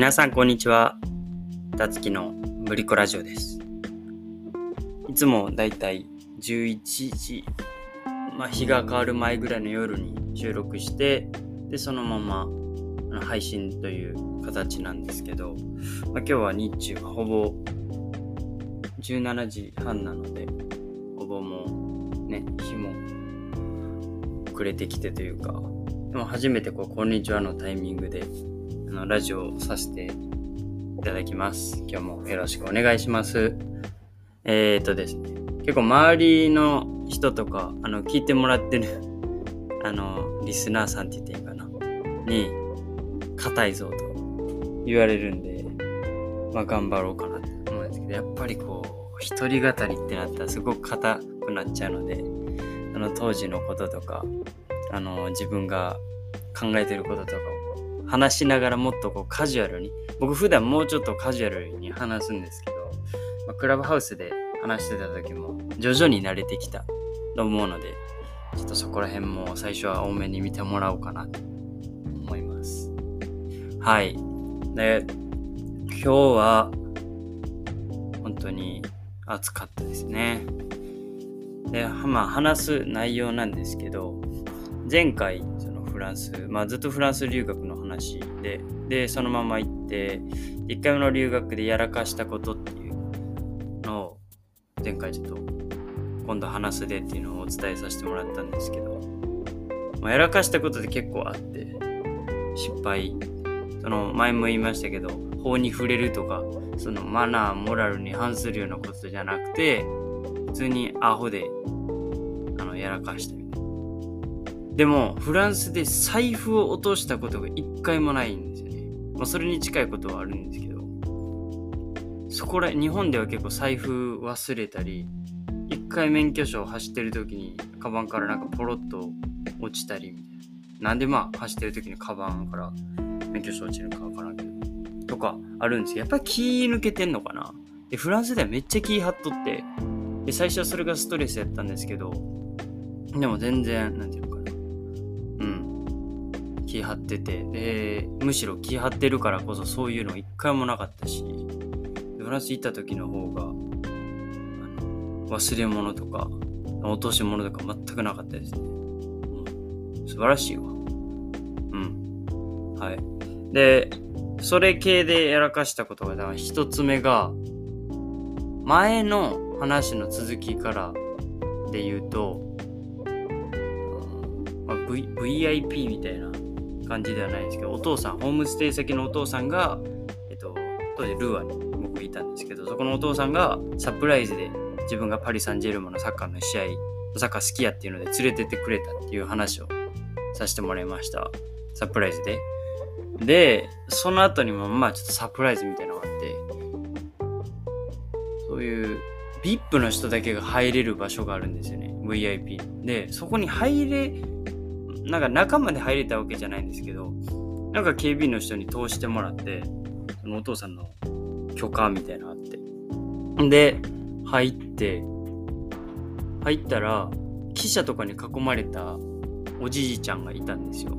皆さんこんにちは。たつきのブリコラジオです。いつもだいたい11時、まあ、日が変わる前ぐらいの夜に収録して、で、そのまま配信という形なんですけど、まあ、今日は日中はほぼ17時半なので、ほぼもうね、日も暮れてきてというか、でも初めてこう、こんにちはのタイミングで、あの、ラジオをさせていただきます。今日もよろしくお願いします。えー、っとですね、結構周りの人とか、あの、聞いてもらってる、あの、リスナーさんって言っていいかな、に、硬いぞと言われるんで、まあ頑張ろうかなって思うんですけど、やっぱりこう、一人語りってなったらすごく硬くなっちゃうので、あの、当時のこととか、あの、自分が考えてることとかを話しながらもっとこうカジュアルに、僕普段もうちょっとカジュアルに話すんですけど、まあ、クラブハウスで話してた時も徐々に慣れてきたと思うので、ちょっとそこら辺も最初は多めに見てもらおうかなと思います。はい。で、今日は本当に暑かったですね。で、まあ話す内容なんですけど、前回ランス、まあ、ずっとフランス留学の話で。でそのまま行って1回目の留学でやらかしたことっていうのを前回ちょっと今度話すでっていうのをお伝えさせてもらったんですけど、まあ、やらかしたことで結構あって失敗。その前も言いましたけど法に触れるとかそのマナーモラルに反するようなことじゃなくて普通にアホであのやらかした。でも、フランスで財布を落としたことが一回もないんですよね。まあ、それに近いことはあるんですけど、そこら、日本では結構財布忘れたり、一回免許証を走ってる時に、カバンからなんかポロッと落ちたりみたいな。なんでまあ、走ってる時にカバンから免許証落ちるかわからんけど、とかあるんですけど、やっぱり気抜けてんのかなで、フランスではめっちゃ気張っとって、で、最初はそれがストレスやったんですけど、でも全然、なんていう。気張ってて、で、むしろ気張ってるからこそそういうの一回もなかったし、フランス行った時の方が、忘れ物とか、落とし物とか全くなかったですね。うん、素晴らしいわ。うん。はい。で、それ系でやらかしたことが、一つ目が、前の話の続きからで言うと、まあ、v、VIP みたいな感じではないですけど、お父さん、ホームステイ先のお父さんが、えっと、当時ルーアに僕いたんですけど、そこのお父さんがサプライズで自分がパリ・サンジェルマのサッカーの試合、サッカー好きやっていうので連れてってくれたっていう話をさせてもらいました。サプライズで。で、その後にもまあちょっとサプライズみたいなのがあって、そういう VIP の人だけが入れる場所があるんですよね。VIP。で、そこに入れ、なんか中まで入れたわけじゃないんですけど、なんか警備員の人に通してもらって、そのお父さんの許可みたいなのあって。で、入って、入ったら、記者とかに囲まれたおじいちゃんがいたんですよ。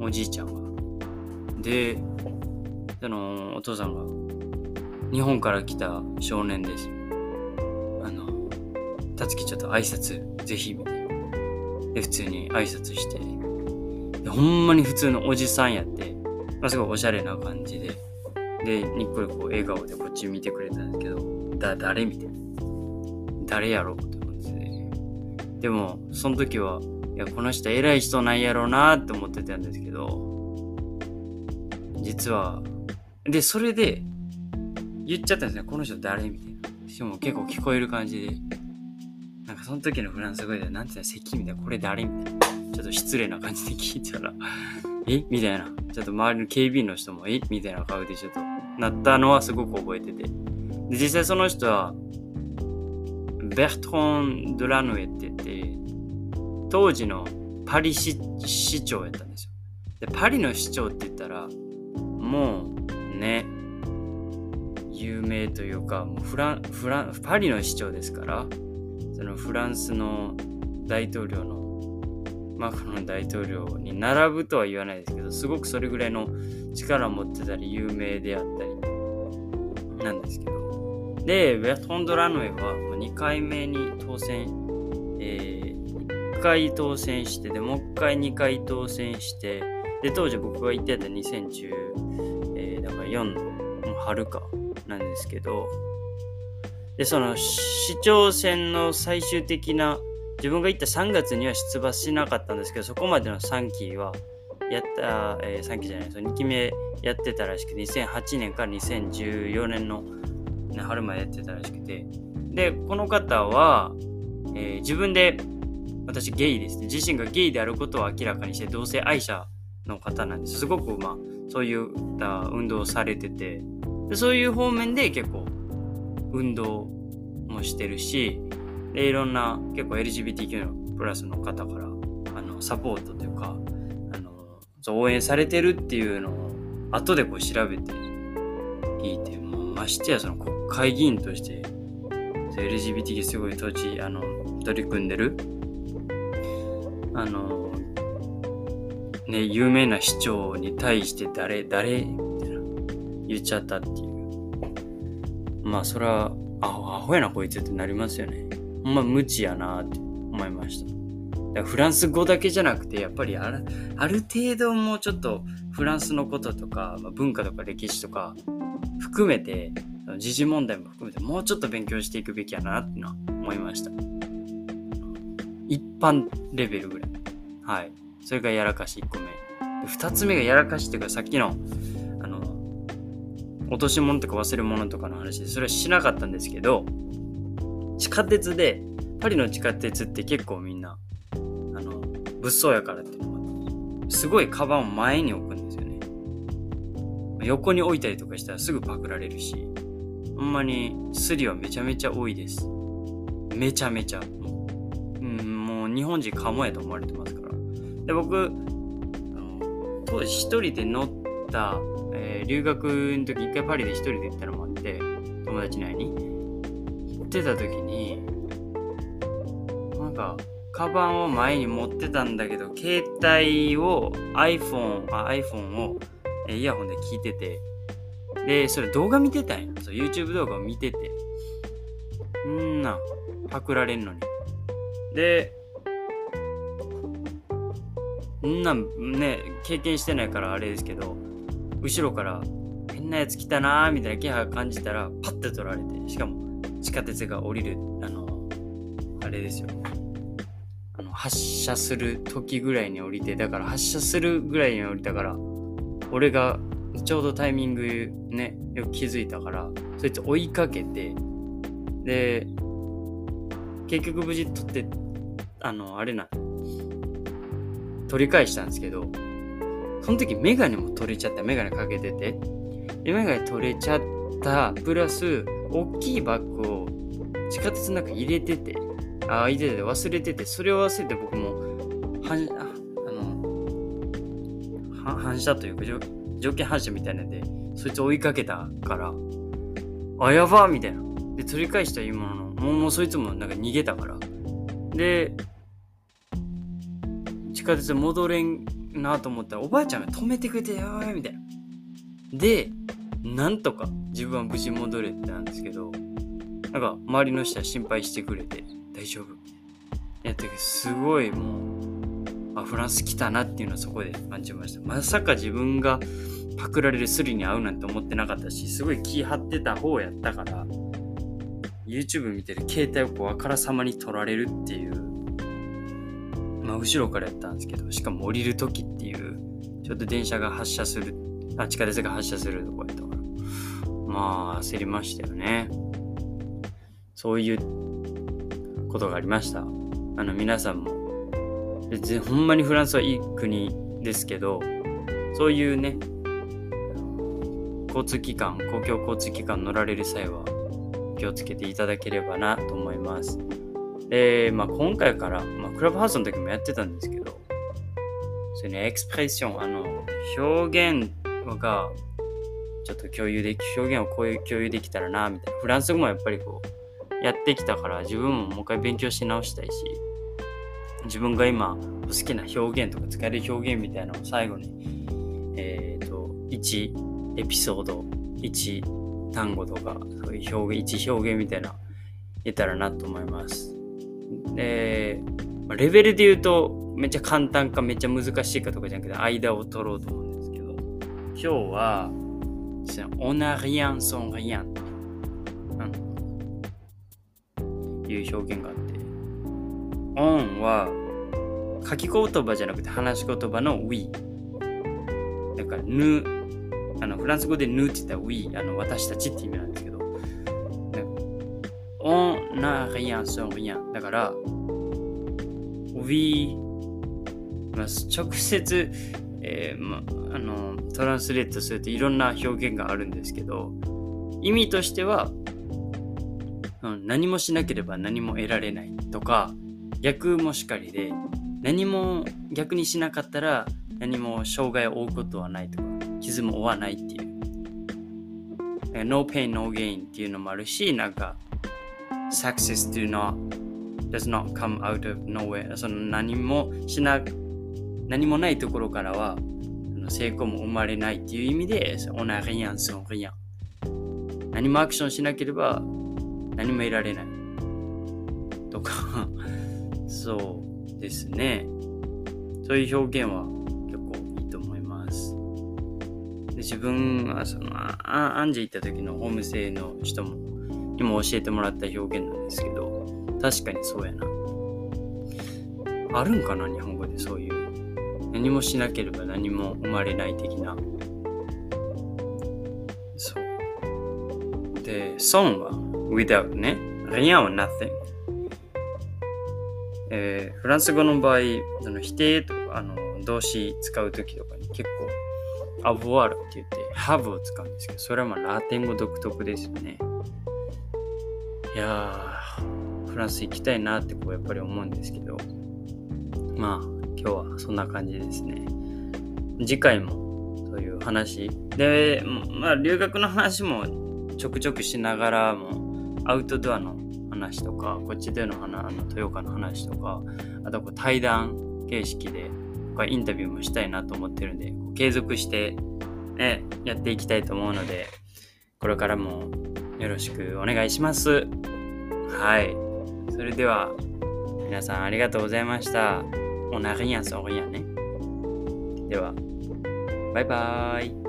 おじいちゃんが。で、そのお父さんが、日本から来た少年です。あの、たつきちょっと挨拶、ぜひ、みたいな。で、普通に挨拶して、でほんまに普通のおじさんやって、まあ、すごいおしゃれな感じで、で、にっこりこう笑顔でこっち見てくれたんですけど、だ、誰？みたいな。誰やろ？って思ってて。でも、その時は、いや、この人偉い人なんやろうなって思ってたんですけど、実は、で、それで、言っちゃったんですね。この人誰？みたいな。しかも結構聞こえる感じで。その時のフランス語で、なんていうの、席みたいな、これ誰みたいな。ちょっと失礼な感じで聞いたら、え？みたいな。ちょっと周りの警備員の人も、え？みたいな顔でちょっとなったのはすごく覚えてて。で、実際その人は、ベルトン・ドラヌエって言って、当時のパリ市市長やったんですよ。で、パリの市長って言ったら、もうね、有名というか、もうフランフランパリの市長ですから、そのフランスの大統領のマクロン大統領に並ぶとは言わないですけど、すごくそれぐらいの力を持ってたり有名であったりなんですけど。でベトンドラノエは2回目に当選、えー、1回当選してでもう1回2回当選してで当時僕が言ってた2010、えー、だから4の春かなんですけどでその市長選の最終的な自分が行った3月には出馬しなかったんですけどそこまでの3期はやった、えー、3期じゃないその2期目やってたらしくて2008年から2014年の、ね、春までやってたらしくて。でこの方は、えー、自分で私ゲイですね。自身がゲイであることを明らかにして同性愛者の方なんです。すごくまあそういった運動をされてて。でそういう方面で結構運動もしてるしでいろんな結構 LGBTQ のプラスの方からあのサポートというかあの応援されてるっていうのを後でこう調べて聞いてもうましてやその国会議員として LGBTQ すごい土地あの取り組んでるあのね有名な市長に対して誰誰みたいな言っちゃったっていう。まあそれはアホアホやなこいつってなりますよねほんま無知やなって思いましたフランス語だけじゃなくて、やっぱりある程度もうちょっとフランスのこととか、まあ、文化とか歴史とか含めて、時事問題も含めてもうちょっと勉強していくべきやなっていうのは思いました。一般レベルぐらい。はい。それがやらかし1個目。2つ目がやらかしっていうかさっき、の、落とし物とか忘れ物とかの話で、それはしなかったんですけど、地下鉄で、パリの地下鉄って結構みんなあの物騒やからっていうのもすごいカバンを前に置くんですよね。横に置いたりとかしたらすぐパクられるし、ほんまにスリはめちゃめちゃ多いです。めちゃめちゃ。うん、もう日本人カモやと思われてますから。で、僕、当時一人で乗ってた、えー、留学の時一回パリで一人で行ったのもあって、友達に会いに。行ってた時に、なんか、カバンを前に持ってたんだけど、携帯を iPhone、あ iPhone をイヤホンで聞いてて、で、それ動画見てたんや。そう、YouTube 動画を見てて。んな、パクられんのに。で、んなんね、経験してないからあれですけど、後ろから変なやつ来たなーみたいな気配感じたら、パッて取られて、しかも地下鉄が降りる、あの、あれですよあの。発射する時ぐらいに降りて、だから発射するぐらいに降りたから、俺がちょうどタイミングね、よく気づいたから、そいつ追いかけて、で、結局無事取って、あの、あれな、取り返したんですけど、その時メガネも取れちゃった。メガネかけてて。で、メガネ取れちゃった。プラス、大きいバッグを地下鉄の中入れてて。あいてて忘れてて、それを忘れて僕も、反、あの、反射というか、条件反射みたいなんで、そいつ追いかけたから、あ、やばみたいな。で、取り返した今の、もうもうそいつもなんか逃げたから。で、地下鉄戻れんなと思ったら、おばあちゃんが止めてくれて、やばいみたいな。で、なんとか自分は無事戻れてたんですけど、なんか周りの人は心配してくれて、大丈夫やったけどすごいもうあフランス来たなっていうのはそこで感じましたまさか自分がパクられるスリに合うなんて思ってなかったしすごい気張ってた方やったから YouTube 見てる携帯をこうあからさまに撮られるっていうまあ後ろからやったんですけどしかも降りる時っていうちょっと電車が発車するあ地下鉄が発車するとこやったからまあ焦りましたよねそういうことがありました。あの皆さんも別にほんまにフランスはいい国ですけどそういうね交通機関公共交通機関乗られる際は気をつけていただければなと思います。で、まあ、今回から、まあ、クラブハウスの時もやってたんですけどそういうねエクスプレッションあの表現がちょっと共有でき表現をこういう共有できたらなみたいなフランス語もやっぱりこうやってきたから自分ももう一回勉強し直したいし自分が今好きな表現とか使える表現みたいなのを最後にえっ、ー、と1エピソード、1単語とか、そういう表現、1表現みたいな、言えたらなと思います。で、レベルで言うと、めっちゃ簡単かめっちゃ難しいかとかじゃなくて、間を取ろうと思うんですけど、今日は、オナリアンソンリアン。いう表現があって、オンは書き言葉じゃなくて話し言葉の we。だから、ぬ、あのフランス語でぬって言ったら we、あの私たちって意味なんですけど、オンナリアンソンリアン。だから、we、直接、えーまあのトランスレートするといろんな表現があるんですけど意味としては、うん、何もしなければ何も得られないとか逆もしかりで何も逆にしなかったら何も障害を負うことはないとか傷も負わないっていう No pain, no gain っていうのもあるしなんか Success do not does not come out of nowhere その何もしな何もないところからは成功も生まれないっていう意味で、オナリアン、ソンリアン。何もアクションしなければ何も得られない。とかそうですね。そういう表現は結構いいと思います。で自分がそのアアンジェ行った時のホームセイの人もにも教えてもらった表現なんですけど、確かにそうやな。あるんかな日本語でそういう何もしなければ何も生まれない的な。そう。で、損は without ね。rien は nothing。えー、フランス語の場合、その否定とか、あの、動詞使うときとかに結構、アボワールって言って、have を使うんですけど、それはまあラテン語独特ですよね。や、フランス行きたいなってこうやっぱり思うんですけど、まあ、今日はそんな感じですね。次回もそういう話。で、まあ、留学の話もちょくちょくしながらも、アウトドアの話とか、こっちでの話、あの豊岡の話とか、あとこう対談形式でインタビューもしたいなと思ってるんで、継続して、ね、やっていきたいと思うので、これからもよろしくお願いします。はい。それでは、皆さんありがとうございました。on n'a rien sans rien. Hein? では、バイバーイ。